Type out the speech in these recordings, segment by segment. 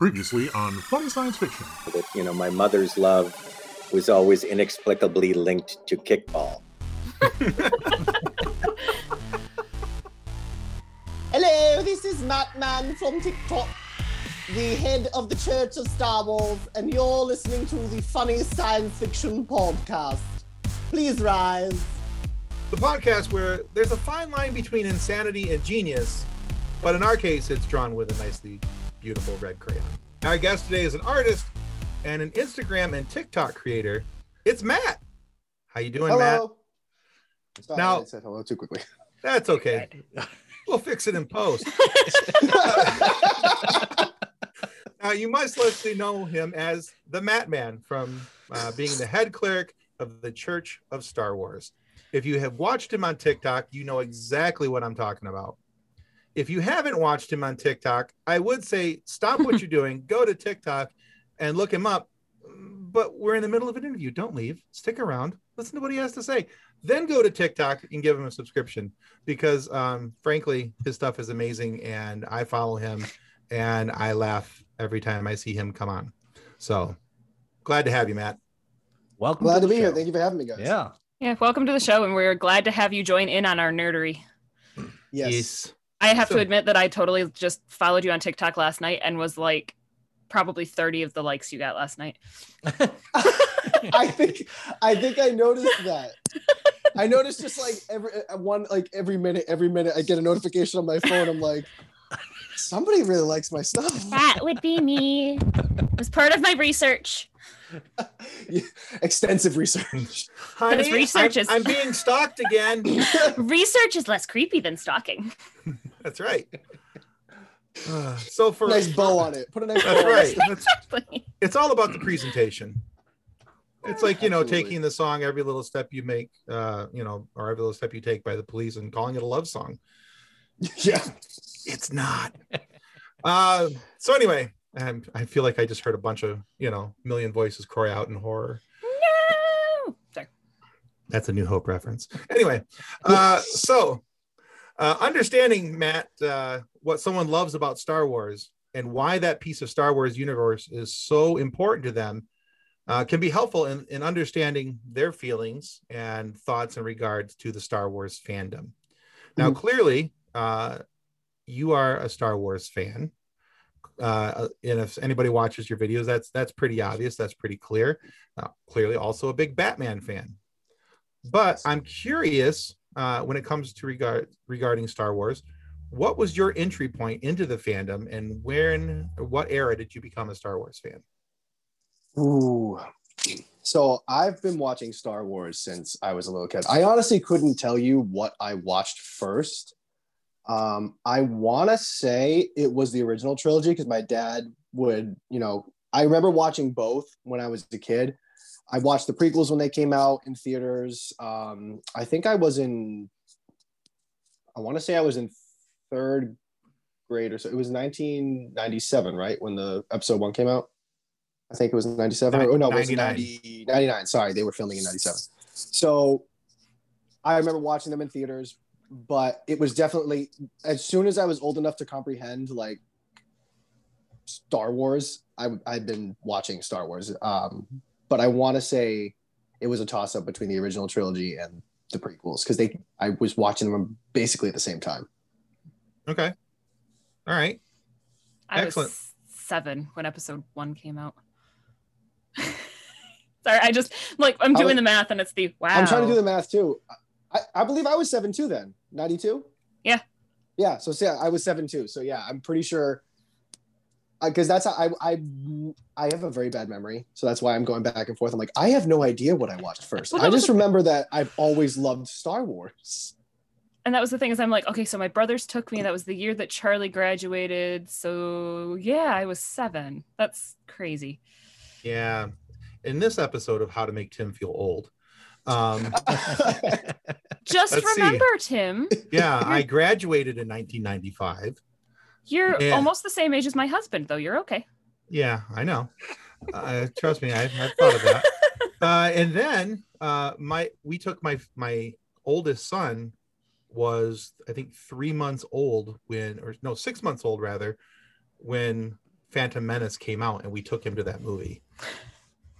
Previously on Funny Science Fiction. that you know my mother's love was always inexplicably linked to kickball. Hello, this is Matt Man from TikTok, the head of the Church of Star Wars, and you're listening to the Funny Science Fiction Podcast. Please rise. the podcast where there's a fine line between insanity and genius, but in our case, it's drawn with a nicely beautiful red crayon. Our guest today is an artist and an Instagram and TikTok creator. It's Matt. How you doing, Matt? Hello. Sorry, Now- I said hello too quickly. That's okay. We'll fix it in post. now, you must likely know him as the Matt Man from uh, being the head cleric of the Church of Star Wars. If you have watched him on TikTok, you know exactly what I'm talking about. If you haven't watched him on TikTok, I would say stop what you're doing, go to TikTok and look him up. But we're in the middle of an interview. Don't leave. Stick around. Listen to what he has to say. Then go to TikTok and give him a subscription because, um, frankly, his stuff is amazing and I follow him and I laugh every time I see him come on. So glad to have you, Matt. Welcome. Glad to the be here. Thank you for having me, guys. Yeah. Yeah, welcome to the show, and we're glad to have you join in on our nerdery. Yes. I have So- to admit that I totally just followed you on TikTok last night and was like probably 30 of the likes you got last night. I think I think I noticed that. I noticed just like every uh, one like every minute, every minute I get a notification on my phone. I'm like, somebody really likes my stuff. That would be me. It was part of my research. Extensive research. Honey, research I'm, is- I'm being stalked again. Research is less creepy than stalking. That's right. Uh, so for a nice bow on it. Put a nice bow That's on right. it. That's- it's all about the presentation. It's like you know Absolutely. taking the song "Every Little Step You Make," uh, you know, or "Every Little Step You Take" by the Police and calling it a love song. Yeah. It's not. uh, so anyway, um, I feel like I just heard a bunch of you know million voices cry out in horror. No. Sorry. That's a New Hope reference. Anyway, uh, so uh, understanding Matt, uh, what someone loves about Star Wars and why that piece of Star Wars universe is so important to them uh, can be helpful in, in understanding their feelings and thoughts in regards to the Star Wars fandom. Now, Mhm. clearly, uh, you are a Star Wars fan. Uh, and if anybody watches your videos, that's that's pretty obvious. That's pretty clear. Uh, clearly, also a big Batman fan. But I'm curious uh, when it comes to regard regarding Star Wars. What was your entry point into the fandom, and when, what era did you become a Star Wars fan? Ooh. So I've been watching Star Wars since I was a little kid. I honestly couldn't tell you what I watched first. Um, I want to say it was the original trilogy because my dad would, you know, I remember watching both when I was a kid. I watched the prequels when they came out in theaters. Um, I think I was in, I want to say I was in third grade or so. It was 1997, right? When the episode one came out. I think it was 97. Oh, no, it was 99. 90, 99. Sorry, they were filming in 97. So I remember watching them in theaters, but it was definitely, as soon as I was old enough to comprehend like Star Wars, I, I'd been watching Star Wars. Um, but I want to say it was a toss up between the original trilogy and the prequels because they, I was watching them basically at the same time. Okay, all right. I Excellent. was seven when episode one came out. Sorry, I just like I'm doing was- the math and it's the wow. I'm trying to do the math too. I, I believe I was seven too then. 92? Yeah. Yeah. So, so yeah, I was seven too. So yeah, I'm pretty sure because that's how I, I I have a very bad memory. So that's why I'm going back and forth. I'm like, I have no idea what I watched first. I just remember that I've always loved Star Wars. and that was the thing is I'm like, okay, so my brothers took me. That was the year that Charlie graduated. So yeah, I was seven. That's crazy. Yeah. In this episode of How to Make Tim Feel Old, um, Just Let's see. remember, Tim, yeah, I graduated in 1995. You're Yeah. almost the same age as my husband, though. You're okay. Yeah, I know. Uh, trust me, I've, I've thought of that. Uh, and then uh, my we took my my oldest son was I think three months old when or no six months old rather when Phantom Menace came out, and we took him to that movie.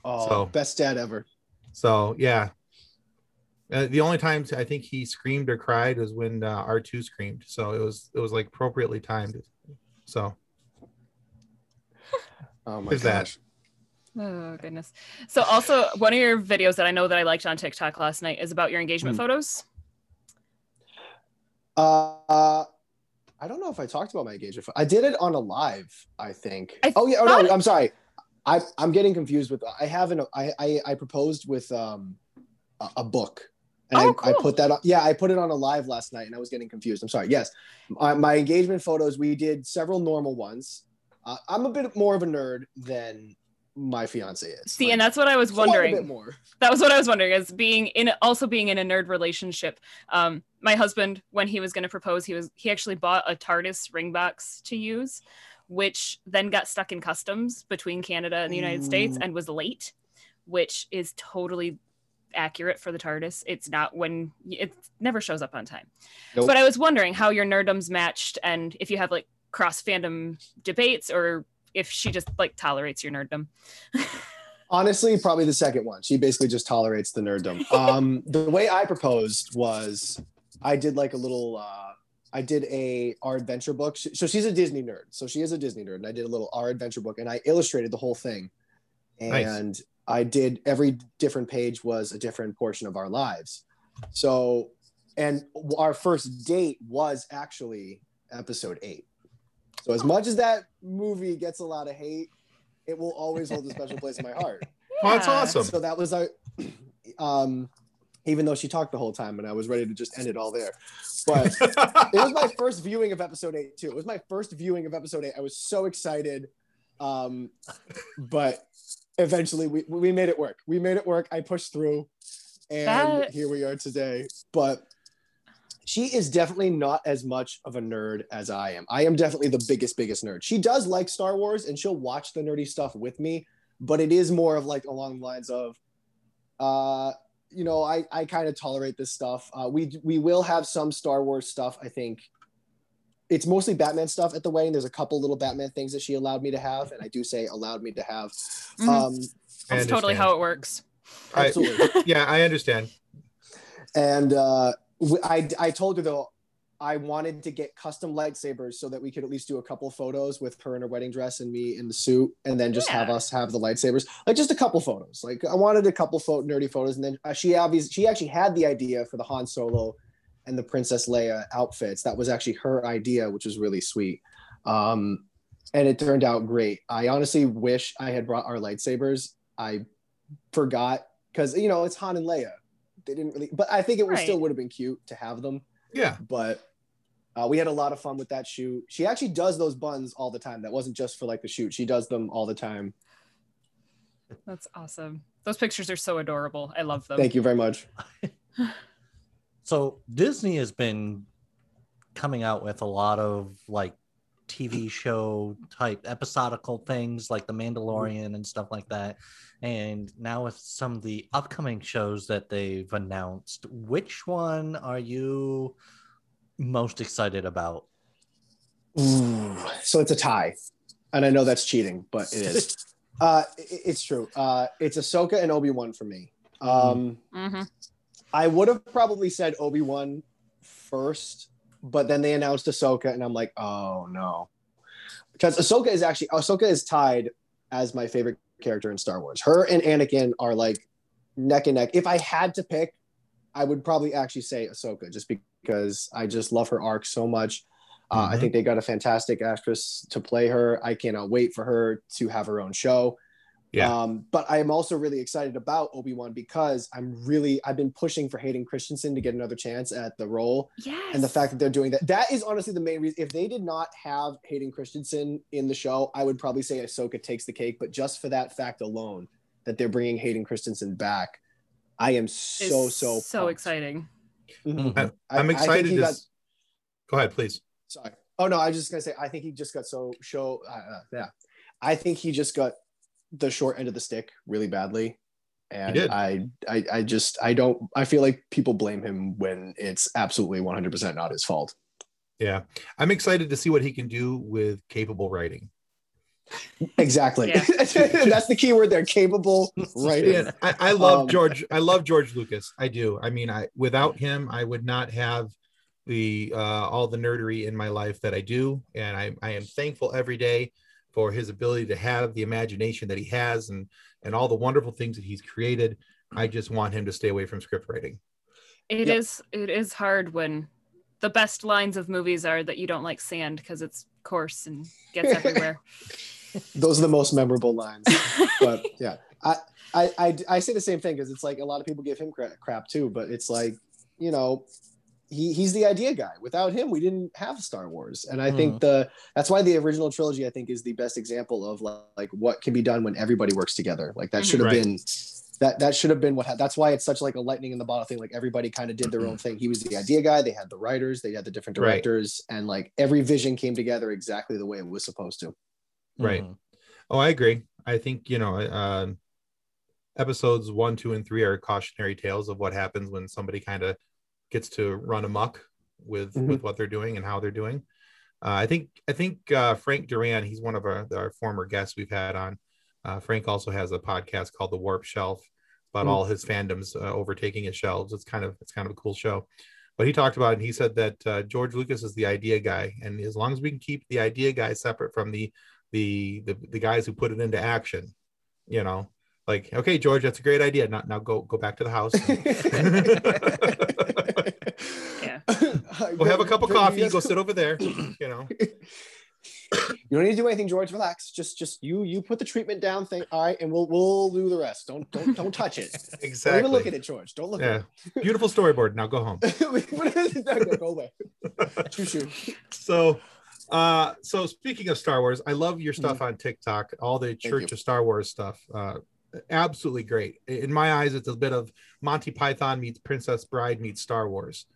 Oh, So- best dad ever. So yeah, uh, the only times I think he screamed or cried was when uh, R two screamed. So it was it was like appropriately timed. So Oh my There's that. gosh. Oh goodness. So also one of your videos that I know that I liked on TikTok last night is about your engagement Hmm. photos. Uh, I don't know if I talked about my engagement. I did it on a live, I think. I oh yeah. Oh thought- no, I'm sorry. I I'm getting confused with. I haven't. I I, I proposed with um a, a book. And Oh, I, I put that on. Yeah, I put it on a live last night, and I was getting confused. I'm sorry. Yes, my, my engagement photos. We did several normal ones. Uh, I'm a bit more of a nerd than my fiance is. See, Like, and that's what I was quite a bit wondering. more. That was what I was wondering is being in also being in a nerd relationship. Um, my husband, when he was going to propose, he was he actually bought a TARDIS ring box to use, which then got stuck in customs between Canada and the United States and was late, which is totally accurate for the TARDIS. It's not when it never shows up on time. Nope. But I was wondering how your nerdums matched and if you have like cross fandom debates or if she just like tolerates your nerddom. Honestly, probably the second one. She basically just tolerates the nerddom. Um, the way I proposed was I did like a little. Uh, I did a our adventure book. So she's a Disney nerd. So she is a Disney nerd, and I did a little our adventure book, and I illustrated the whole thing. Nice. And I did every different page was a different portion of our lives. So, and our first date was actually episode eight. So as much as that movie gets a lot of hate, it will always hold a special place in my heart. oh, that's awesome. So that was our, um, even though she talked the whole time and I was ready to just end it all there. But it was my first viewing of episode eight too. It was my first viewing of episode eight. I was so excited. Um, but eventually we, we made it work. We made it work. I pushed through and That- here we are today. But she is definitely not as much of a nerd as I am. I am definitely the biggest, biggest nerd. She does like Star Wars and she'll watch the nerdy stuff with me, but it is more of like along the lines of, uh, you know, I, I kind of tolerate this stuff. Uh, we we will have some Star Wars stuff. I think it's mostly Batman stuff at the wedding. There's a couple little Batman things that she allowed me to have, and I do say allowed me to have. Mhm. Um, That's totally how it works. I- absolutely. yeah, I understand. and uh, I, I told her though I wanted to get custom lightsabers so that we could at least do a couple photos with her in her wedding dress and me in the suit, and then just have us have the lightsabers, like just a couple photos. Like I wanted a couple photo nerdy photos, and then uh, she obviously she actually had the idea for the Han Solo and the Princess Leia outfits. That was actually her idea, which was really sweet. Um, and it turned out great. I honestly wish I had brought our lightsabers. I forgot because you know it's Han and Leia. They didn't really, but I think it would Right. still would have been cute to have them. Yeah. But uh, we had a lot of fun with that shoot. She actually does those buns all the time. That wasn't just for like the shoot. She does them all the time. That's awesome. Those pictures are so adorable. I love them. Thank you very much. So Disney has been coming out with a lot of like TV show type episodical things like The Mandalorian and stuff like that. And now with some of the upcoming shows that they've announced, which one are you most excited about? Ooh, so it's a tie, and I know that's cheating, but it is. uh, it- it's true. Uh, it's Ahsoka and Obi Wan for me. Um, hmm I would have probably said Obi Wan first, but then they announced Ahsoka, and I'm like, oh no, because Ahsoka is actually Ahsoka is tied as my favorite character in Star Wars. Her and Anakin are like neck and neck. If I had to pick, I would probably actually say Ahsoka, just because I just love her arc so much. Uh, I Mhm. think they got a fantastic actress to play her. I cannot wait for her to have her own show. Yeah. Um, but I am also really excited about Obi Wan because I'm really I've been pushing for Hayden Christensen to get another chance at the role, Yes. and the fact that they're doing that that is honestly the main reason. If they did not have Hayden Christensen in the show, I would probably say Ahsoka takes the cake. But just for that fact alone, that they're bringing Hayden Christensen back, I am is so so so pumped. exciting. Mhm. I- I- I'm excited he to. got- Go ahead, please. Sorry. Oh no, I was just gonna say I think he just got so show. Uh, uh, yeah, I think he just got the short end of the stick really badly, and. I, I, I just I don't. I feel like people blame him when it's absolutely one hundred percent not his fault. Yeah, I'm excited to see what he can do with capable writing. Exactly. Yeah. That's the key word there. Capable writing. Yeah, I, I love Um, George. I love George Lucas. I do. I mean, I without him, I would not have the uh, all the nerdery in my life that I do, and I, I am thankful every day for his ability to have the imagination that he has, and and all the wonderful things that he's created. I just want him to stay away from script writing. It Yep. is. It is hard when the best lines of movies are that you don't like sand because it's coarse and gets everywhere. Those are the most memorable lines. But yeah, I I I, I say the same thing because it's like a lot of people give him cra- crap too, but it's like you know. He, he's the idea guy. Without him, we didn't have Star Wars, and I think the that's why the original trilogy I think is the best example of like, like what can be done when everybody works together. Like that Mhm. should have Right. been that that should have been what ha- that's why it's such like a lightning in the bottle thing like everybody kind of did their own thing he was the idea guy they had the writers they had the different Right. directors and like every vision came together exactly the way it was supposed to Right. Mhm. Oh, I agree. I think you know, um, episodes one, two, and three are cautionary tales of what happens when somebody kind of gets to run amok with Mhm. with what they're doing and how they're doing. Uh, I think I think uh, Frank Duran, he's one of our, our former guests we've had on. Uh, Frank also has a podcast called The Warp Shelf about Mm. all his fandoms uh, overtaking his shelves. It's kind of it's kind of a cool show. But he talked about it and he said that uh, George Lucas is the idea guy, and as long as we can keep the idea guy separate from the the the, the guys who put it into action, you know, like okay, George, that's a great idea. Now now go go back to the house. Yeah. go have a cup of coffee. Go sit over there. You know. you don't need to do anything george relax just just you you put the treatment down thing all right and we'll we'll do the rest don't don't don't touch it exactly. don't even look at it george don't look Yeah. Beautiful storyboard. Now go home. go away Shoo, shoo. so uh so speaking of star wars i love your stuff on tiktok all the church Mm-hmm. of star wars stuff uh absolutely great in my eyes it's a bit of monty python meets princess bride meets star wars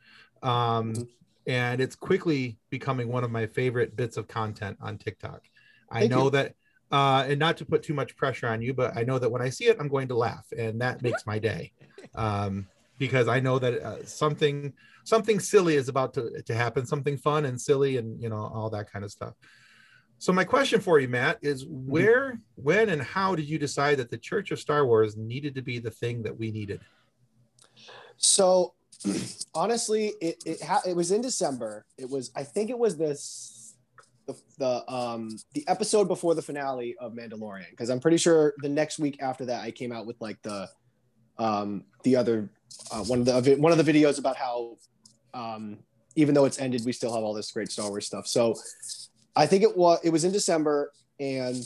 um Mhm. And it's quickly becoming one of my favorite bits of content on tiktok. I Thank know you. that uh and not to put too much pressure on you but i know that when i see it i'm going to laugh and that makes my day. Um because i know that uh, something something silly is about to, to happen something fun and silly and you know all that kind of stuff. So my question for you matt is where when and how did you decide that the church of star wars needed to be the thing that we needed? So honestly, it it, ha- it was in December. It was I think it was this the the um the episode before the finale of Mandalorian because I'm pretty sure the next week after that I came out with like the um the other uh, one of the one of the videos about how um even though it's ended we still have all this great Star Wars stuff. So I think it was it was in December and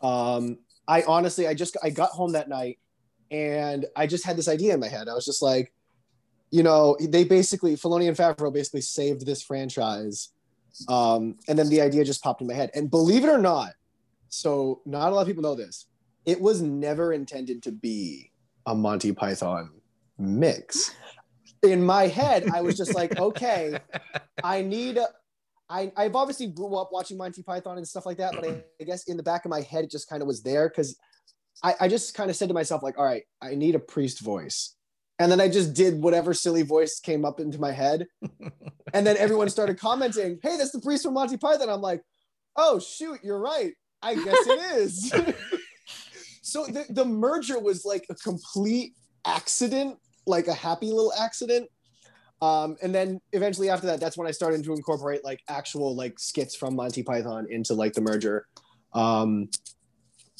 um I honestly I just I got home that night and I just had this idea in my head. I was just like, you know, they basically Filoni and Favreau basically saved this franchise, um, and then the idea just popped in my head. And believe it or not, so not a lot of people know this. It was never intended to be a Monty Python mix. In my head, I was just like, okay, I need. A, I, I've obviously grew up watching Monty Python and stuff like that, but I, I guess in the back of my head, it just kind of was there because I, I just kind of said to myself, like, all right, I need a priest voice. And then I just did whatever silly voice came up into my head. and then everyone started commenting, hey, that's the priest from Monty Python. I'm like, oh, shoot, you're right. I guess it is. so the, the merger was like a complete accident, like a happy little accident. Um, and then eventually after that, that's when I started to incorporate like actual like skits from Monty Python into like the merger. Um,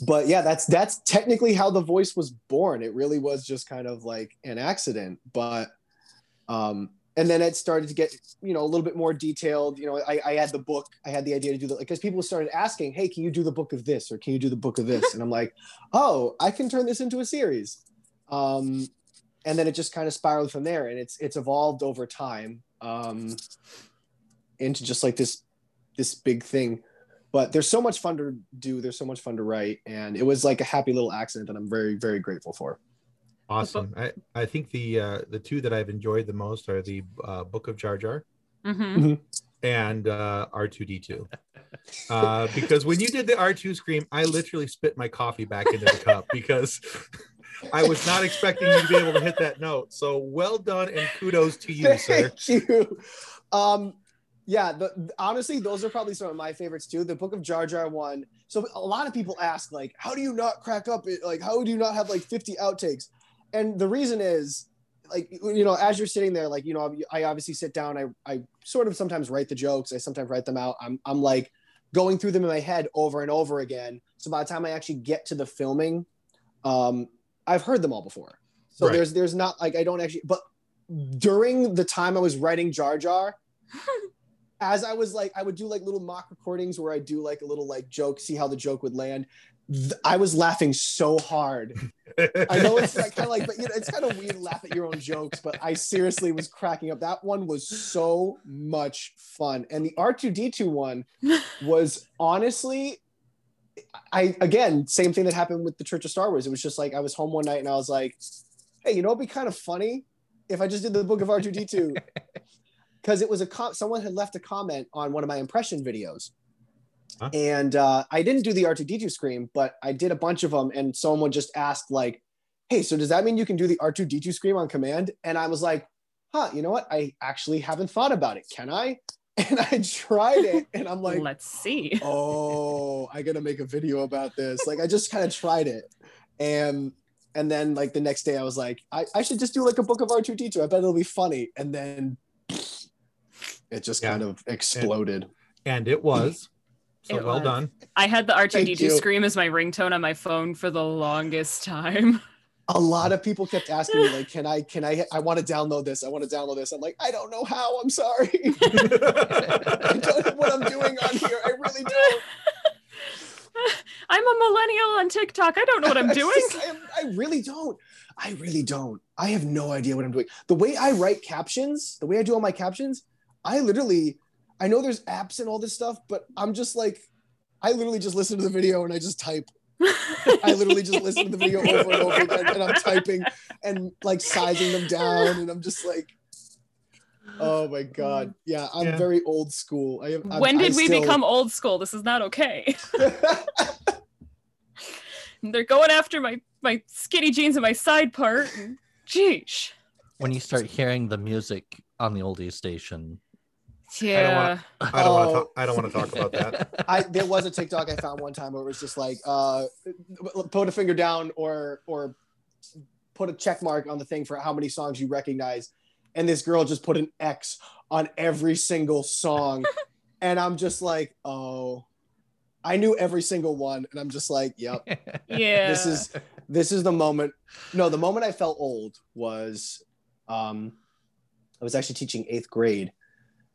but yeah, that's that's technically how the voice was born. It really was just kind of like an accident, but um, and then it started to get you know a little bit more detailed. You know, I, I had the book, I had the idea to do that because people started asking, "Hey, can you do the book of this or can you do the book of this?" And I'm like, "Oh, I can turn this into a series." Um, and then it just kind of spiraled from there, and it's it's evolved over time um, into just like this this big thing but there's so much fun to do there's so much fun to write and it was like a happy little accident that i'm very very grateful for. Awesome. I i think the uh the two that i've enjoyed the most are the uh, book of jar jar hmm and uh r2d2 uh because when you did the r2 scream i literally spit my coffee back into the cup because i was not expecting you to be able to hit that note. So well done and kudos to you sir. thank you. Um yeah the, honestly those are probably some of my favorites too the book of jar jar one So a lot of people ask like, how do you not crack up? It like, how do you not have like 50 outtakes? And the reason is like you know as you're sitting there like you know i obviously sit down i i sort of sometimes write the jokes i sometimes write them out i'm i'm like going through them in my head over and over again so by the time i actually get to the filming um i've heard them all before so Right. there's there's not like i don't actually but during the time i was writing jar jar as i was like i would do like little mock recordings where i do like a little like joke see how the joke would land Th- i was laughing so hard I know it's like, kind of like, but you know, it's kind of weird to laugh at your own jokes, but I seriously was cracking up. That one was so much fun. And the R2D2 one was honestly, I again, same thing that happened with the Church of Star Wars. It was just like I was home one night and I was like, hey, you know, it'd be kind of funny if I just did the book of R2D2. Because it was a com- someone had left a comment on one of my impression videos. Huh? And uh, I didn't do the R2D2 scream, but I did a bunch of them. And someone just asked, like, hey, so does that mean you can do the R2D2 scream on command? And I was like, huh, you know what? I actually haven't thought about it. Can I? And I tried it and I'm like, Let's see. oh, I gotta make a video about this. Like I just kind of tried it. And and then like the next day I was like, I, I should just do like a book of R2D2. I bet it'll be funny. And then it just Yeah. kind of exploded. and it was. So It well was. done. I had the R2D2 scream as my ringtone on my phone for the longest time. a lot of people kept asking me like can i can i i want to download this i want to download this i'm like i don't know how i'm sorry i don't know what i'm doing on here i really don't I'm a millennial on TikTok. I don't know what I'm I doing. just- I, I really don't i really don't i have no idea what i'm doing the way i write captions the way i do all my captions i literally i know there's apps and all this stuff but i'm just like i literally just listen to the video and i just type I literally just listen to the video over and over again, and I'm typing and like sizing them down, and I'm just like, oh my god, yeah, I'm Yeah. very old school. I am. I'm- when did I we still- become old school? This is not okay. They're going after my my skinny jeans and my side part. and- Jeesh. when you start hearing the music on the oldies station. Yeah. I don't want to Oh. talk. I don't want to talk about that. I there was a TikTok I found one time where it was just like, uh, put a finger down or or put a check mark on the thing for how many songs you recognize, and this girl just put an X on every single song, and I'm just like, oh, I knew every single one, and I'm just like, yep. Yeah. this is this is the moment no the moment i felt old was um i was actually teaching eighth grade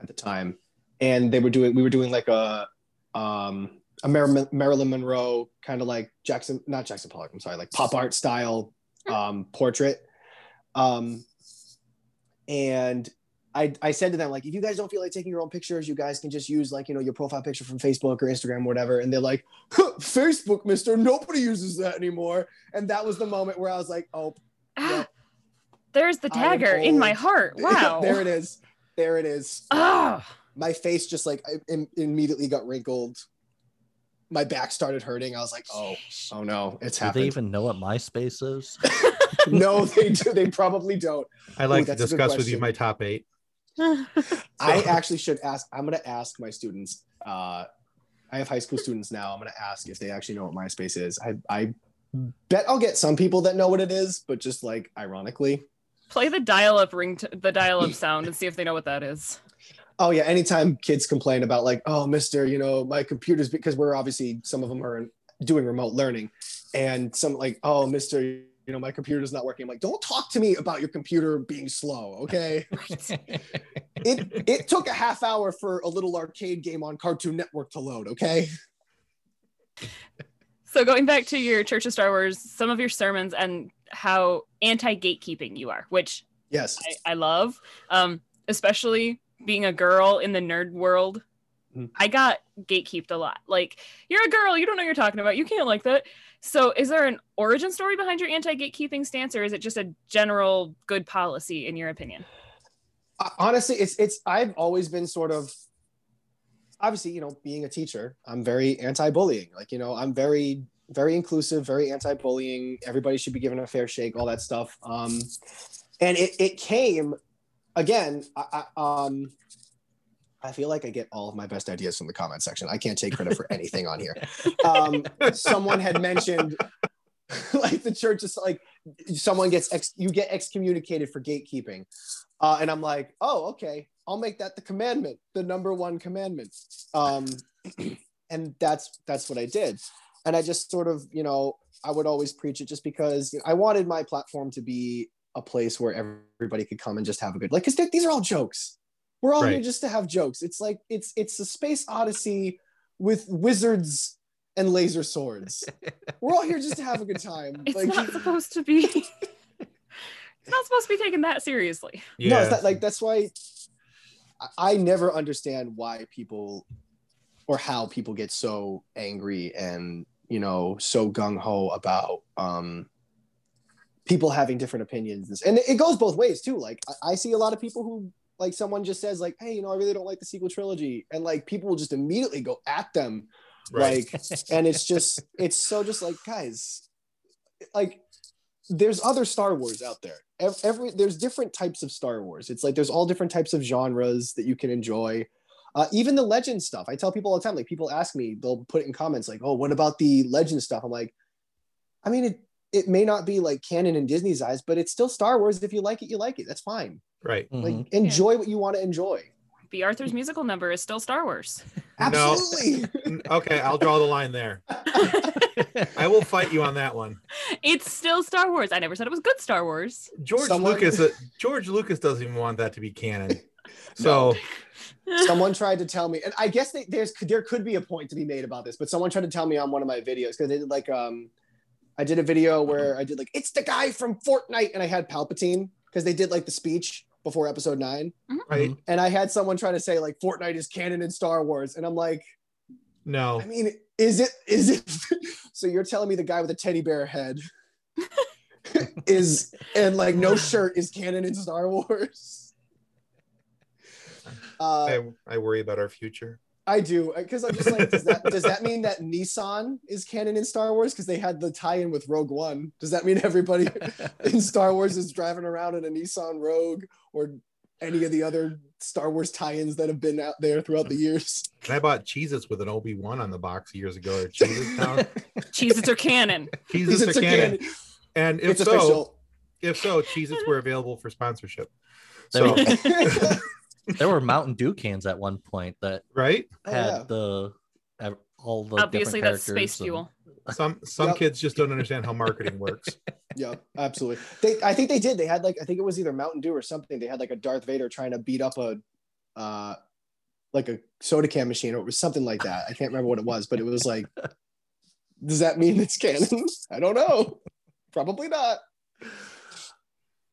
at the time and they were doing we were doing like a um a Mar- marilyn monroe kind of like jackson not jackson pollock i'm sorry like pop art style um portrait um and I, I said to them like if you guys don't feel like taking your own pictures you guys can just use like you know your profile picture from facebook or instagram or whatever and they're like Facebook, mister. Nobody uses that anymore. And that was the moment where I was like, oh, Ah, yep. There's the tagger in my heart. Wow. there it is. There it is. Ah. My face just like I, im- immediately got wrinkled. My back started hurting. I was like, oh, oh no, it's Do they even know what MySpace is? no, they do. They probably don't. I like to that's a good discuss with you my top eight. I actually should ask. I'm going to ask my students. Uh, I have high school students now. I'm going to ask if they actually know what MySpace is. I, I bet I'll get some people that know what it is, but just like ironically. Play the dial-up ring, t- the dial-up sound, and see if they know what that is. Oh yeah, anytime kids complain about like, oh, Mister, you know, my computer's because we're obviously some of them are doing remote learning, and some like, oh, Mister, you know, my computer's not working. I'm like, don't talk to me about your computer being slow, okay? it it took a half hour for a little arcade game on Cartoon Network to load, okay? So going back to your Church of Star Wars, some of your sermons and how anti-gatekeeping you are, which Yes. I, I love, um, especially being a girl in the nerd world. Mhm. I got gatekeeped a lot. Like, you're a girl, you don't know what you're talking about. You can't like that. So, is there an origin story behind your anti-gatekeeping stance, or is it just a general good policy, in your opinion? Uh, honestly it's it's i've always been sort of obviously you know being a teacher i'm very anti-bullying like you know i'm very very inclusive very anti-bullying everybody should be given a fair shake all that stuff um and it, it came again I, I, um I feel like I get all of my best ideas from the comment section. I can't take credit for anything on here. Um, someone had mentioned like the church is like someone gets ex you get excommunicated for gatekeeping. Uh, and I'm like, oh, okay, I'll make that the commandment, the number one commandment. Um, and that's that's what I did. And I just sort of, you know, I would always preach it just because you know, I wanted my platform to be a place where everybody could come and just have a good like because these are all jokes. We're all here just to have jokes. It's like it's it's a space odyssey with wizards and laser swords. We're all here just to have a good time. It's like, not supposed to be. it's not supposed to be taken that seriously. No, it's not like that's why I, I never understand why people or how people get so angry and you know so gung ho about um people having different opinions. And it goes both ways too. Like I, I see a lot of people who like someone just says like hey you know i really don't like the sequel trilogy. And like people will just immediately go at them right. like and it's just it's so just like guys like there's other star wars out there. Every, every there's different types of star wars. It's like there's all different types of genres that you can enjoy uh, even the legend stuff i tell people all the time like people ask me they'll put it in comments like oh what about the legend stuff i'm like i mean it it may not be like canon in disney's eyes but it's still star wars if you like it you like it that's fine right. Mhm. like enjoy what you want to enjoy Bea Arthur's musical number is still Star Wars. No. absolutely Okay, I'll draw the line there. I will fight you on that one. it's still Star Wars. I never said it was good Star Wars. George Someone- Lucas. Uh, George Lucas doesn't even want that to be canon. So someone tried to tell me, and I guess they, there's there could be a point to be made about this, but someone tried to tell me on one of my videos because they did like um, I did a video where I did like it's the guy from Fortnite, and I had Palpatine because they did like the speech before Episode Nine, right. and I had someone try to say like Fortnite is canon in Star Wars, and I'm like, No. I mean, is it is it? so you're telling me the guy with the teddy bear head is and like no shirt is canon in Star Wars? Uh, I, I worry about our future. I do because I'm just like, does that does that mean that Nissan is canon in Star Wars because they had the tie-in with Rogue One? Does that mean everybody in Star Wars is driving around in a Nissan Rogue or any of the other Star Wars tie-ins that have been out there throughout the years? I bought Cheez-Its with an Obi-Wan on the box years ago. Or Cheez-Its now. Cheez-Its are canon. Cheez-Its It's are a canon. canon. And if It's so, official. if so, Cheez-Its were available for sponsorship. So, there were Mountain Dew cans at one point that right? Oh, had yeah. the ev- all the Obviously, different that's space and- fuel. Some some Yep. kids just don't understand how marketing works. Yeah, absolutely. They, I think they did. They had like, I think it was either Mountain Dew or something. They had like a Darth Vader trying to beat up a, uh, like a soda can machine, or it was something like that. I can't remember what it was, but it was like, does that mean it's canon? I don't know. Probably not.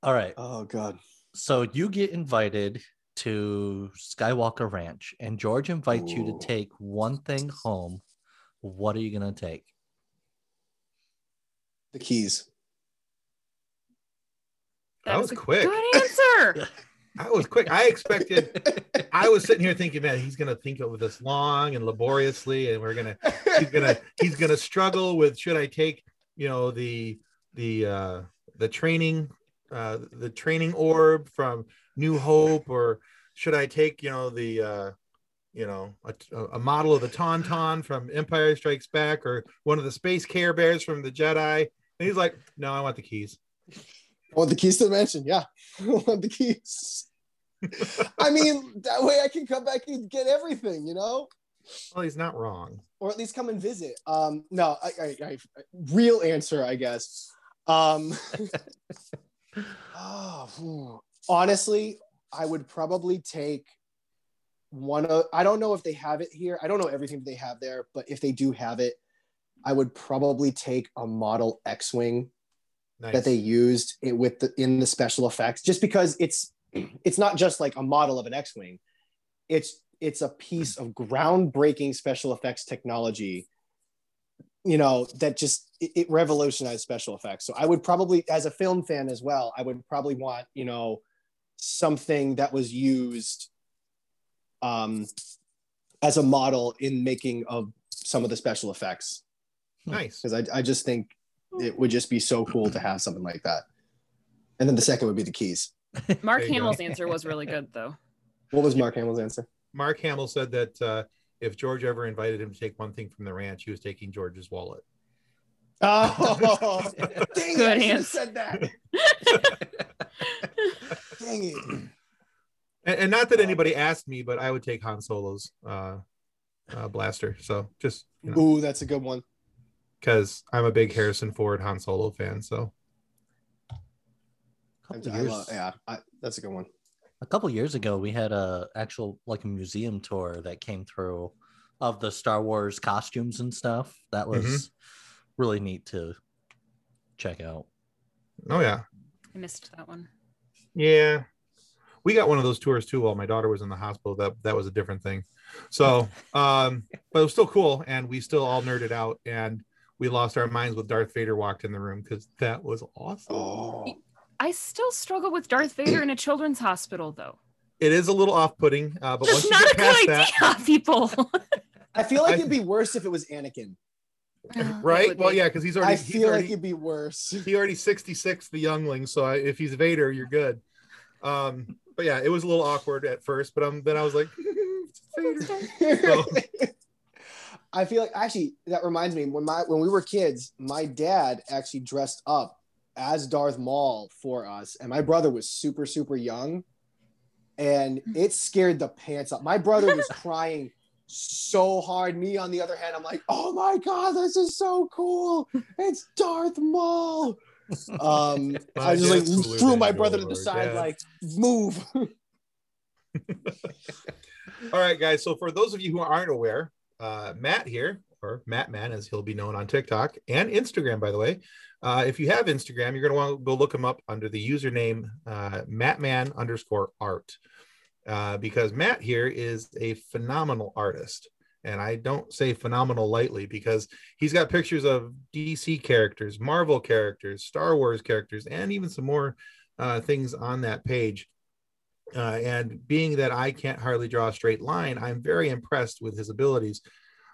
All right. Oh God. So you get invited to Skywalker Ranch, and George invites you to take one thing home. What are you gonna take? The keys. That was a quick. Good answer. That was quick. I expected. I was sitting here thinking, man, he's gonna think of this long and laboriously, and we're gonna he's gonna he's gonna struggle with should I take you know the the uh the training uh the training orb from New Hope or should I take you know the uh you know a, a model of the Tauntaun from Empire Strikes Back or one of the space Care Bears from the Jedi and he's like no I want the keys I want the keys to the mansion. Yeah, I want the keys. I mean, that way I can come back and get everything, you know, well he's not wrong or at least come and visit. Um, no, I, I, I real answer, I guess. Um, oh. Honestly, I would probably take one of. I don't know if they have it here. I don't know everything they have there, but if they do have it, I would probably take a model X-wing nice that they used it with the in the special effects just because it's it's not just like a model of an x-wing it's it's a piece of groundbreaking special effects technology you know that just it, it revolutionized special effects so i would probably as a film fan as well i would probably want you know something that was used um as a model in making of some of the special effects nice because I, I just think it would just be so cool to have something like that. And then the second would be the keys. Mark There you go. Hamill's answer was really good, though. What was Mark Hamill's answer? Mark Hamill said that uh, if George ever invited him to take one thing from the ranch, he was taking George's wallet. Oh, dang Good it! I answer. said that. dang it! And, and not that anybody asked me, but I would take Han Solo's uh, uh, blaster. So just you know, Ooh, that's a good one. because I'm a big Harrison Ford Han Solo fan. So A I couple, years, love, yeah, I, that's a good one. a couple years ago, we had a actual like a museum tour that came through of the Star Wars costumes and stuff. That was really neat to check out. oh yeah, I missed that one. Yeah. We got one of those tours too while my daughter was in the hospital. That that was a different thing. So, um, but it was still cool, and we still all nerded out, and we lost our minds when Darth Vader walked in the room because that was awesome. Oh, I still struggle with Darth Vader in a children's hospital, though. It is a little off-putting, uh, but once That's you not get a good past idea, that, people. I feel like I- it'd be worse if it was Anakin. right? Well, yeah, because he's already I he's feel already, like it'd be worse. he already 66 the youngling so I, if he's vader you're good um but yeah it was a little awkward at first but um then i was like So- I feel like actually that reminds me when my when we were kids, my dad actually dressed up as Darth Maul for us, and my brother was super super young, and it scared the pants off. My brother was crying so hard. Me on the other hand, I'm like, oh my god, this is so cool! It's Darth Maul. Um, I just like threw my brother to the side, dad. like move. all right guys so for those of you who aren't aware uh matt here or matt man as he'll be known on tiktok and instagram by the way uh, if you have instagram you're going to want to go look him up under the username uh, mattman underscore art uh, because matt here is a phenomenal artist and i don't say phenomenal lightly because he's got pictures of dc characters marvel characters star wars characters and even some more uh, things on that page uh, and being that I can't hardly draw a straight line, I'm very impressed with his abilities.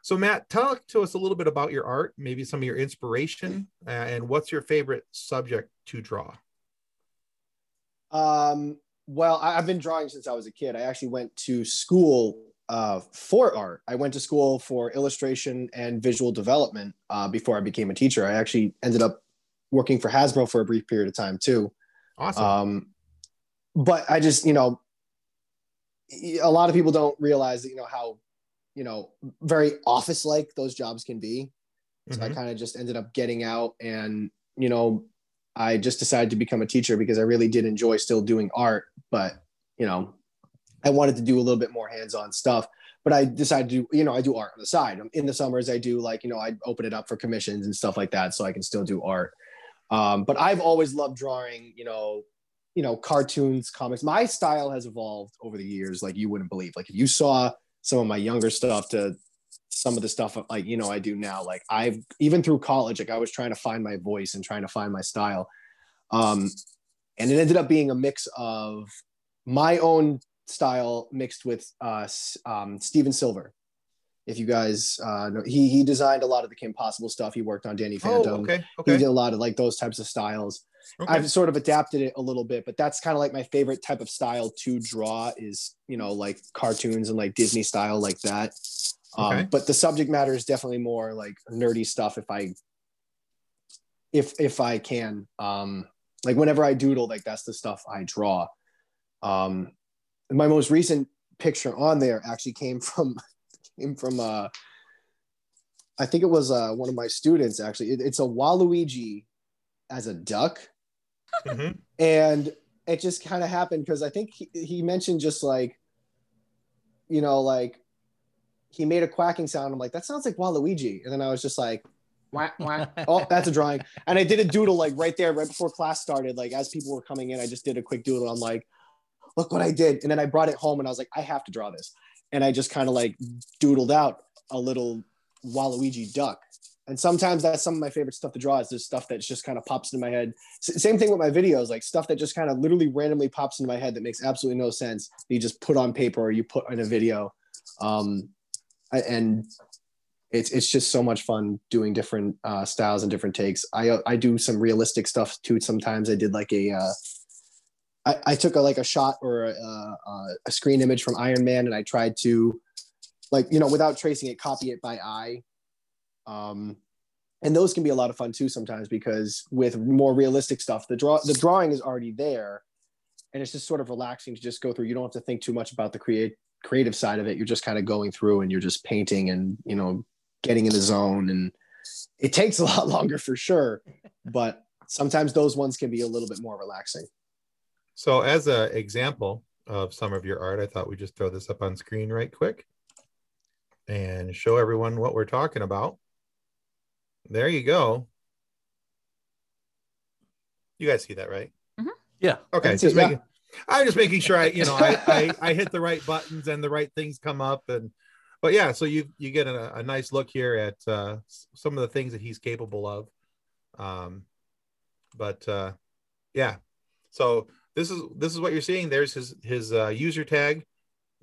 So, Matt, talk to us a little bit about your art, maybe some of your inspiration, uh, and what's your favorite subject to draw? Um, well, I've been drawing since I was a kid. I actually went to school uh, for art. I went to school for illustration and visual development uh, before I became a teacher. I actually ended up working for Hasbro for a brief period of time too. Awesome. Um, but I just, you know, a lot of people don't realize that, you know, how, you know, very office like those jobs can be. So I Mhm. kind of just ended up getting out and, you know, I just decided to become a teacher because I really did enjoy still doing art, but, you know, I wanted to do a little bit more hands-on stuff. But I decided to, you know, I do art on the side. In the summers, I do like, you know, I open it up for commissions and stuff like that, so I can still do art. Um, but I've always loved drawing, you know, you know, cartoons, comics. My style has evolved over the years, like you wouldn't believe. Like if you saw some of my younger stuff to some of the stuff like you know I do now, like I've even through college, like I was trying to find my voice and trying to find my style. Um, and it ended up being a mix of my own style mixed with uh, um, Stephen Silver. If you guys uh, know, he he designed a lot of the Kim Possible stuff. He worked on Danny oh, Phantom. okay. He did a lot of like those types of styles. okay. I've sort of adapted it a little bit, but that's kind of like my favorite type of style to draw is, you know, like cartoons and like Disney style like that. Um, Okay. But the subject matter is definitely more like nerdy stuff. If I, if if I can, um, like whenever I doodle, like that's the stuff I draw. Um, my most recent picture on there actually came from came from uh, I think it was uh, one of my students actually. It, it's a Waluigi as a duck Mhm. and it just kind of happened because I think he, he mentioned just like, you know, like he made a quacking sound. I'm like, that sounds like Waluigi, and then I was just like, wah, wah. oh, that's a drawing, and I did a doodle like right there, right before class started. Like as people were coming in, I just did a quick doodle. I'm like, look what I did, and then I brought it home, and I was like, I have to draw this, and I just kind of like doodled out a little Waluigi duck. And sometimes that's some of my favorite stuff to draw is this stuff that just kind of pops in my head S- same thing with my videos, like stuff that just kind of literally randomly pops into my head that makes absolutely no sense. You just put on paper or you put in a video, um, and it's it's just so much fun doing different uh, styles and different takes. I I do some realistic stuff too. Sometimes I did like a uh, I, I took a like a shot or a, a, a screen image from Iron Man, and I tried to, like you know, without tracing it, copy it by eye. Um, and those can be a lot of fun too sometimes because with more realistic stuff, the draw the drawing is already there, and it's just sort of relaxing to just go through. You don't have to think too much about the create creative side of it. You're just kind of going through and you're just painting and you know getting in the zone and it takes a lot longer for sure but sometimes those ones can be a little bit more relaxing So, as an example of some of your art, I thought we'd just throw this up on screen right quick and show everyone what we're talking about. There you go. You guys see that, right? Yeah. Okay, That's just it, yeah. I'm just making sure I, you know, I, I I hit the right buttons and the right things come up, and but yeah, so you you get a, a nice look here at uh, some of the things that he's capable of. Um, but uh, yeah, so this is this is what you're seeing. There's his his uh, user tag,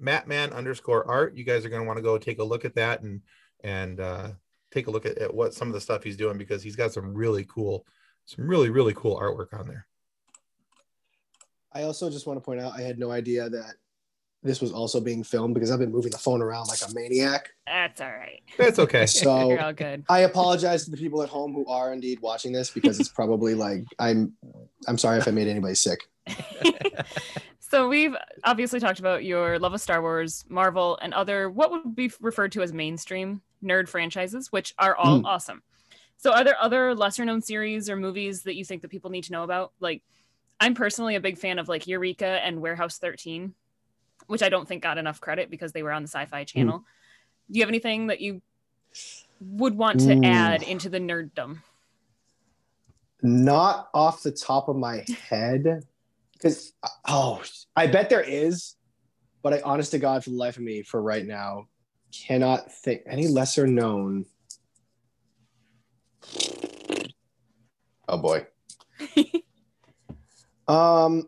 Mattman underscore art. You guys are going to want to go take a look at that and and uh, take a look at, at what some of the stuff he's doing because he's got some really cool, some really really cool artwork on there. i also just want to point out i had no idea that this was also being filmed because i've been moving the phone around like a maniac That's all right. That's okay. so You're all good. i apologize to the people at home who are indeed watching this because it's probably like i'm i'm sorry if i made anybody sick so we've obviously talked about your love of Star Wars, Marvel, and other what would be referred to as mainstream nerd franchises, which are all Mm. awesome. So are there other lesser known series or movies that you think that people need to know about? Like I'm personally a big fan of like Eureka and Warehouse 13, which I don't think got enough credit because they were on the Sci-Fi channel. Do you have anything that you would want to Ooh. add into the nerddom? not off the top of my head because oh i bet there is but i honest to god for the life of me for right now cannot think any lesser known oh boy um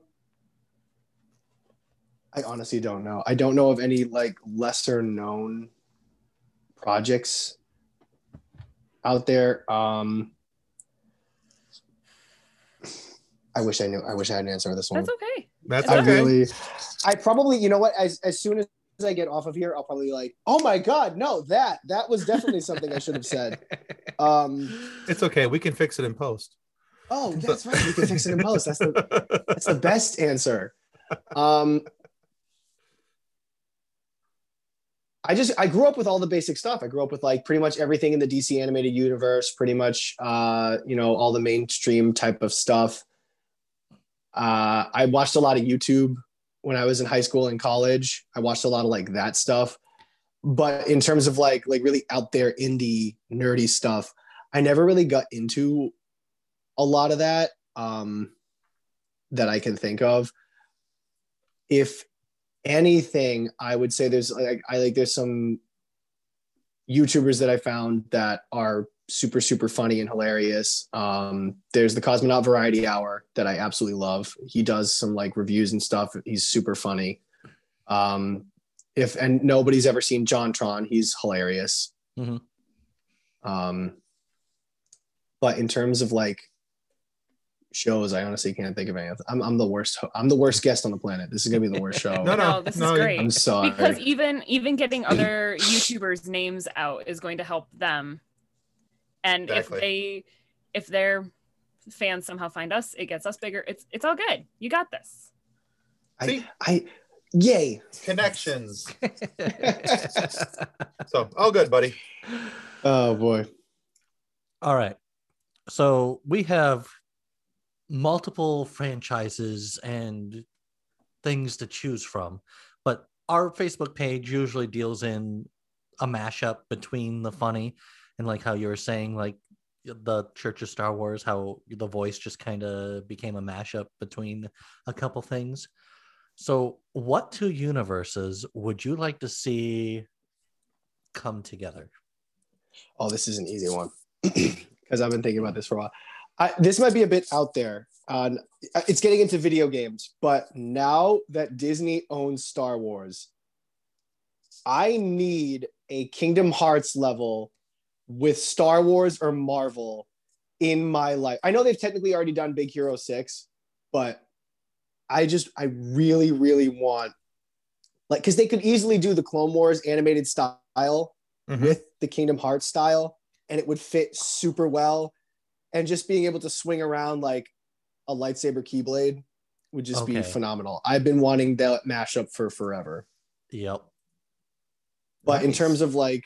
i honestly don't know i don't know of any like lesser known projects out there um I wish I knew. I wish I had an answer for this one. That's okay. That's I okay. really, I probably, you know what? As as soon as I get off of here, I'll probably like, oh my god, no, that that was definitely something I should have said. Um, It's okay. We can fix it in post. oh, that's right. We can fix it in post. That's the that's the best answer. Um, I just I grew up with all the basic stuff. I grew up with like pretty much everything in the DC animated universe, pretty much uh, you know, all the mainstream type of stuff. Uh, I watched a lot of YouTube when I was in high school and college. I watched a lot of like that stuff. But in terms of like like really out there indie nerdy stuff, I never really got into a lot of that um, that I can think of. If anything, I would say there's like I like there's some YouTubers that I found that are super super funny and hilarious. Um, there's the Cosmonaut Variety Hour that I absolutely love. He does some like reviews and stuff. He's super funny. Um, if and nobody's ever seen JonTron, he's hilarious. Mhm. Um, but in terms of like shows, I honestly can't think of any. I'm, I'm the worst. ho- I'm the worst guest on the planet. This is gonna be the worst show. No, no, No, this is no, great. I'm sorry. because even even getting other YouTubers names out is going to help them. And Exactly. if they if their fans somehow find us, it gets us bigger. It's it's all good. You got this. See? I, yay. Connections. So, all good, buddy. Oh boy. All right. So we have multiple franchises and things to choose from, but our Facebook page usually deals in a mashup between the funny and like how you were saying, like the Church of Star Wars, how the voice just kind of became a mashup between a couple things. So, what two universes would you like to see come together? Oh, this is an easy one because I've been thinking about this for a while. I, this might be a bit out there. Uh, it's getting into video games, but now that Disney owns Star Wars, I need a Kingdom Hearts level with Star Wars or Marvel in my life. I know they've technically already done Big Hero 6, but I just I really really want like because they could easily do the Clone Wars animated style Mhm. with the Kingdom Hearts style, and it would fit super well. And just being able to swing around like a lightsaber keyblade would just be phenomenal. I've been wanting that mashup for forever. Yep. But in terms of like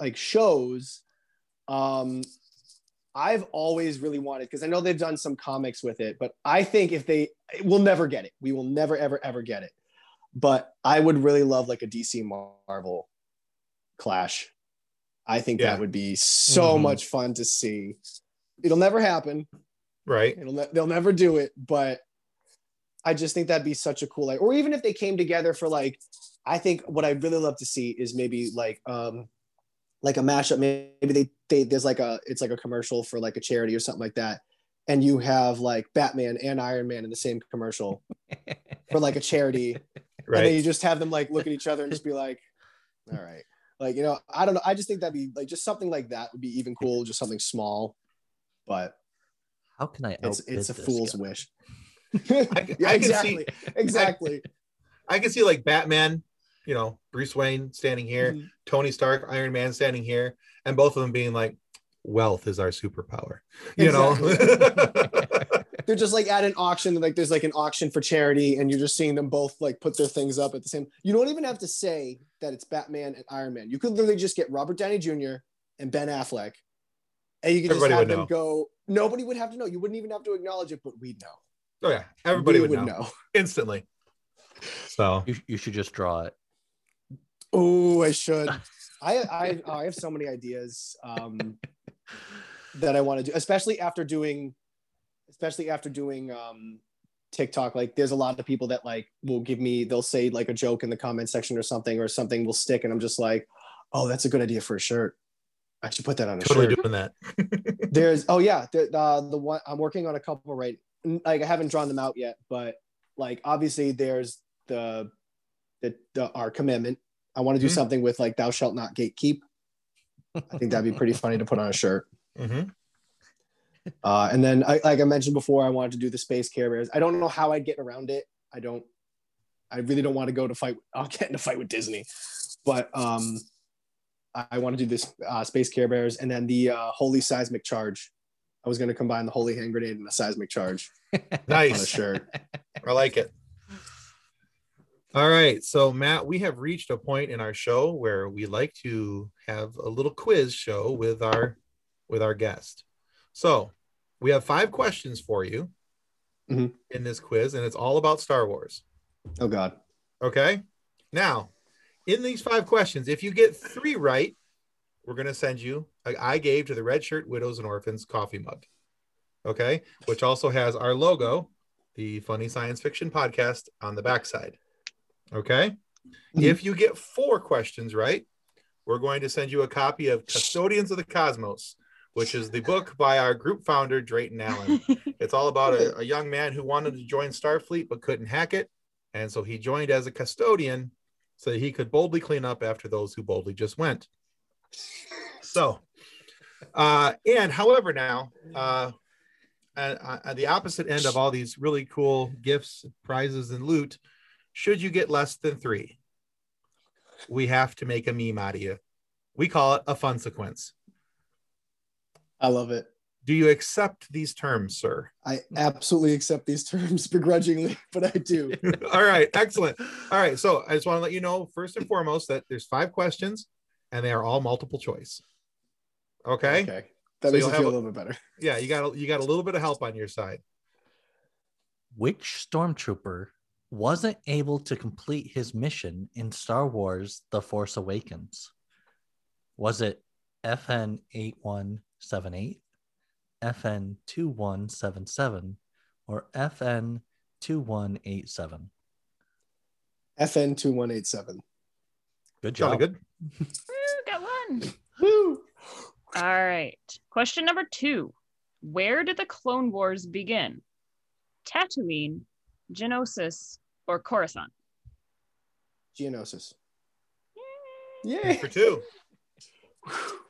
like shows, um, I've always really wanted because I know they've done some comics with it, but I think if they we'll never get it. We will never ever ever get it. But I would really love like a DC Marvel clash. I think Yeah. that would be so Mhm. much fun to see. It'll never happen. Right. It'll ne- they'll never do it, but I just think that'd be such a cool like, or even if they came together for like, I think what I'd really love to see is maybe like um like a mashup. Maybe they they there's like a it's like a commercial for like a charity or something like that, and you have like Batman and Iron Man in the same commercial for like a charity, right. and then you just have them like look at each other and just be like, all right, like you know I don't know. I just think that'd be like just something like that would be even cool, just something small, but How can I? it's it's a fool's guy? wish. I yeah, can see- exactly, exactly. I can see like Batman, you know, Bruce Wayne standing here, Mhm. Tony Stark, Iron Man standing here, and both of them being like, "Wealth is our superpower." You know. They're just like at an auction, like there's like an auction for charity, and you're just seeing them both like put their things up at the same. You don't even have to say that it's Batman and Iron Man. You could literally just get Robert Downey Jr. and Ben Affleck, and you could just Everybody have would them know. go. Nobody would have to know. You wouldn't even have to acknowledge it, but we'd know. oh yeah, everybody We would, know, instantly. So You, you should just draw it. Oh, I should. I I I have so many ideas um, that I want to do, especially after doing, especially after doing um, TikTok. Like, there's a lot of people that like will give me, they'll say like a joke in the comment section or something, or something will stick, and I'm just like, oh, that's a good idea for a shirt. I should put that on a totally shirt. doing that. There's oh yeah, the uh, the one I'm working on a couple right. Like I haven't drawn them out yet, but like obviously there's the the, the our commandment. I want to do Mhm. something with like thou shalt not gatekeep. I think that'd be pretty funny to put on a shirt. Mhm. Uh, and then I, like I mentioned before, I wanted to do the space care bears. I don't know how I'd get around it. I don't. I really don't want to go to fight. I'll get in a fight with Disney, but um, I, want to do this uh, space care bears and then the uh, holy seismic charge. I was going to combine the holy hand grenade and the seismic charge on a Nice. shirt. I like it. All right. So, Matt, we have reached a point in our show where we like to have a little quiz show with our with our guest. So, we have five questions for you Mhm. in this quiz, and it's all about Star Wars. Oh God. Okay. Now, in these five questions, if you get three right, we're going to send you, I, I gave to the Red Shirt Widows and Orphans coffee mug. Okay. Which also has our logo, the Funny Science Fiction Podcast, on the backside. Okay. Mhm. If you get four questions right, we're going to send you a copy of Custodians of the Cosmos, which is the book by our group founder, Drayton Allen. It's all about a, a young man who wanted to join Starfleet but couldn't hack it. And so he joined as a custodian so he could boldly clean up after those who boldly just went. So, uh, and however, now, uh, at, at the opposite end of all these really cool gifts, prizes, and loot, should you get less than three, we have to make a meme out of you. We call it a fun sequence. I love it. Do you accept these terms, sir? I absolutely accept these terms begrudgingly, but I do. All right, excellent. All right, so I just want to let you know first and foremost that there's five questions and they are all multiple choice. Okay? Okay. That So makes you'll me feel a a- little bit better. Yeah, you got a, you got a little bit of help on your side. Which stormtrooper wasn't able to complete his mission in Star Wars The Force Awakens? Was it FN 8178, FN 2177, or FN 2187? FN two one eight seven. Good Jolly job. good. Woo, got one. Woo! All right. Question number two Where did the Clone Wars begin? Tatooine, Geonosis, or Coruscant? Geonosis. Three Yeah. For two.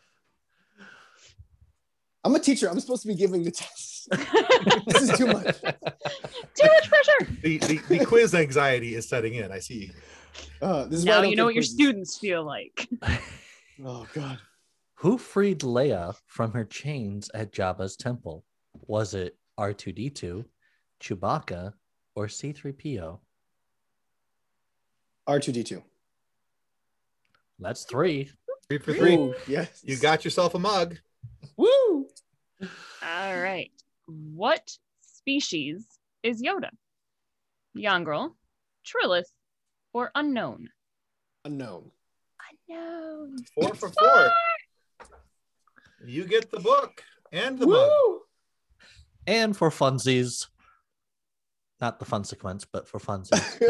I'm a teacher. I'm supposed to be giving the tests. this is too much. Too much pressure. The, the the quiz anxiety is setting in. I see. Uh, this is Now you know take what your quizzes. students feel like. Oh god. Who freed Leia from her chains at Jabba's temple? Was it R2D2, Chewbacca, or C3PO? R2D2. That's three. Three for three. Ooh, yes. You got yourself a mug. Woo! All right. What species is Yoda? Yongrel, Trilith, or unknown? Unknown. Unknown. Four for four. You get the book and the mug. Woo! And for funsies, not the fun sequence, but for funsies.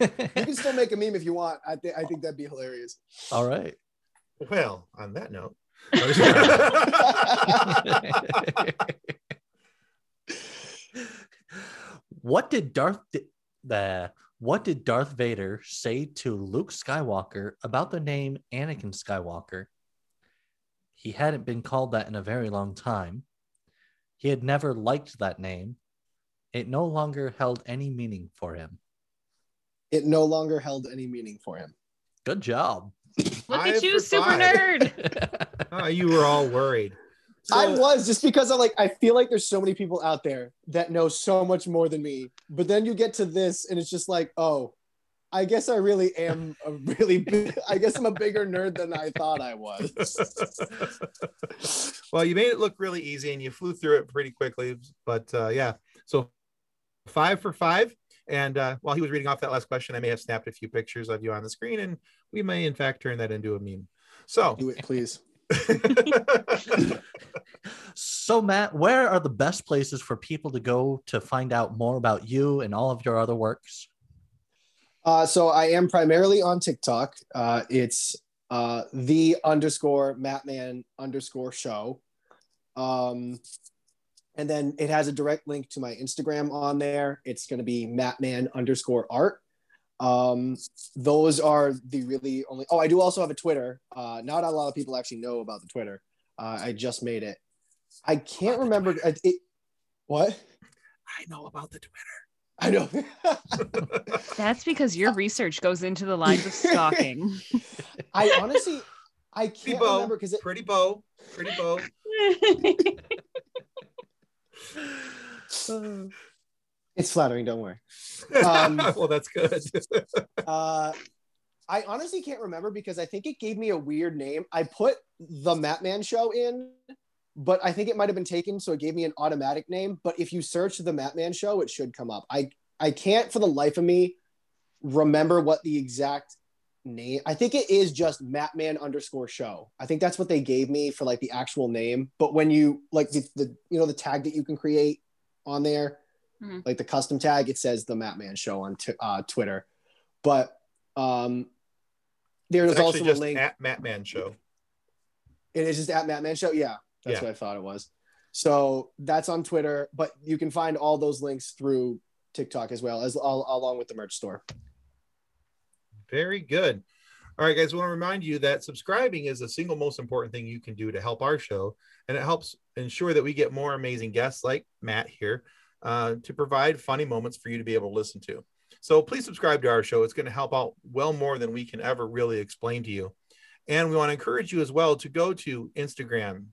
you can still make a meme if you want. I think I think that'd be hilarious. All right. Well, on that note. What did Darth the what did Darth Vader say to Luke Skywalker about the name Anakin Skywalker? He hadn't been called that in a very long time. He had never liked that name. It no longer held any meaning for him. It no longer held any meaning for him. Good job. Look Five at you, super five. nerd. oh, you were all worried. I was just because I'm like I feel like there's so many people out there that know so much more than me. But then you get to this and it's just like, oh, I guess I really am a really big, I guess I'm a bigger nerd than I thought I was. well, you made it look really easy and you flew through it pretty quickly. But uh, yeah, so five for five. And uh, while he was reading off that last question, I may have snapped a few pictures of you on the screen, and we may, in fact, turn that into a meme. So, Do it, please. So, Matt, where are the best places for people to go to find out more about you and all of your other works? Uh, so I am primarily on TikTok. Uh, it's uh, the underscore Matman underscore show. Um, and then it has a direct link to my Instagram on there. It's going to be Matman underscore art. Um, those are the really only. Oh, I do also have a Twitter. Uh, not a lot of people actually know about the Twitter. Uh, I just made it. I can't remember. It, it, what? I know about the Twitter. I know. That's because your research goes into the lines of stalking. I honestly, I Pretty can't bow. remember because it, Pretty bow. Pretty bow. it's flattering. Don't worry. Um, well, that's good. Uh, I honestly can't remember because I think it gave me a weird name. I put the Matman Show in, but I think it might have been taken, so it gave me an automatic name. But if you search the Matman Show, it should come up. I I can't for the life of me remember what the exact name. I think it is just Matman underscore Show. I think that's what they gave me for like the actual name. But when you like the, the you know the tag that you can create on there, Mhm. like the custom tag, it says the Matman Show on t- uh, Twitter. But um, there's It's also actually a link. at Mattman Show. It is just at Matman Show. Yeah, that's Yeah. what I thought it was. So that's on Twitter, but you can find all those links through TikTok as well as all, along with the merch store. Very good. All right, guys, I want to remind you that subscribing is the single most important thing you can do to help our show. And it helps ensure that we get more amazing guests like Matt here uh, to provide funny moments for you to be able to listen to. So please subscribe to our show. It's going to help out well more than we can ever really explain to you. And we want to encourage you as well to go to Instagram,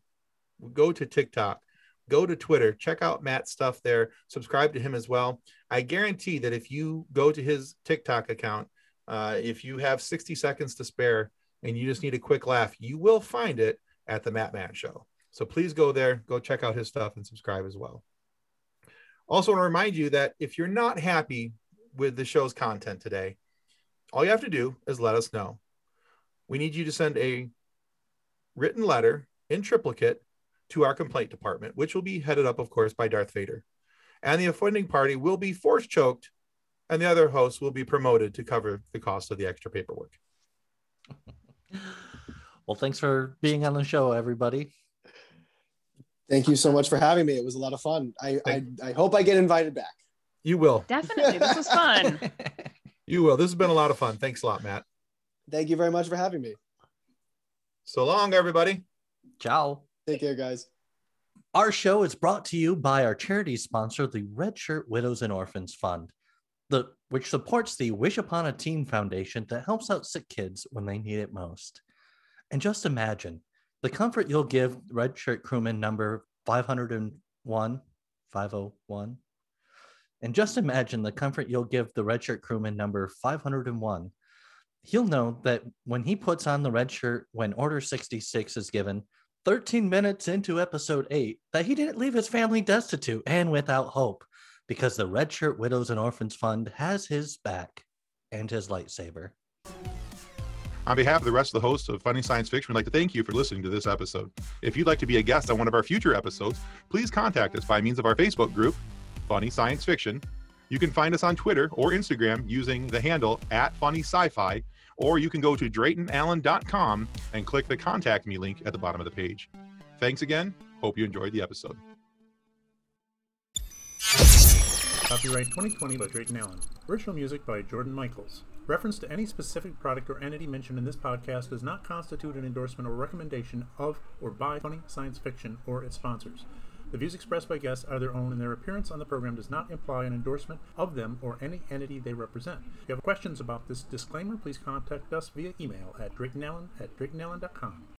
go to TikTok, go to Twitter, check out Matt's stuff there, subscribe to him as well. I guarantee that if you go to his TikTok account, uh, if you have 60 seconds to spare and you just need a quick laugh, you will find it at the Matt Man Show. So please go there, go check out his stuff and subscribe as well. Also, want to remind you that if you're not happy with the show's content today, all you have to do is let us know. We need you to send a written letter in triplicate to our complaint department, which will be headed up, of course, by Darth Vader. And the offending party will be force choked and the other host will be promoted to cover the cost of the extra paperwork. Well, thanks for being on the show, everybody. Thank you so much for having me. It was a lot of fun. I, I, I hope I get invited back. You will. Definitely. This was fun. You will. This has been a lot of fun. Thanks a lot, Matt. Thank you very much for having me. So long, everybody. Ciao. Take care, guys. Our show is brought to you by our charity sponsor, the Red Shirt Widows and Orphans Fund, the, which supports the Wish Upon a Teen Foundation that helps out sick kids when they need it most. And just imagine the comfort you'll give Red Shirt Crewman number 501, 501. And just imagine the comfort you'll give the Red Shirt Crewman number 501. He'll know that when he puts on the red shirt when Order 66 is given, 13 minutes into episode 8, that he didn't leave his family destitute and without hope because the Red Shirt Widows and Orphans Fund has his back and his lightsaber. On behalf of the rest of the hosts of Funny Science Fiction, we'd like to thank you for listening to this episode. If you'd like to be a guest on one of our future episodes, please contact us by means of our Facebook group, Funny Science Fiction. You can find us on Twitter or Instagram using the handle at Funny Sci-Fi, or you can go to DraytonAllen.com and click the Contact Me link at the bottom of the page. Thanks again. Hope you enjoyed the episode. Copyright 2020 by Drayton Allen. Original music by Jordan Michaels. Reference to any specific product or entity mentioned in this podcast does not constitute an endorsement or recommendation of or by Funny Science Fiction or its sponsors. The views expressed by guests are their own, and their appearance on the program does not imply an endorsement of them or any entity they represent. If you have questions about this disclaimer, please contact us via email at draytonallen at draytonallen.com.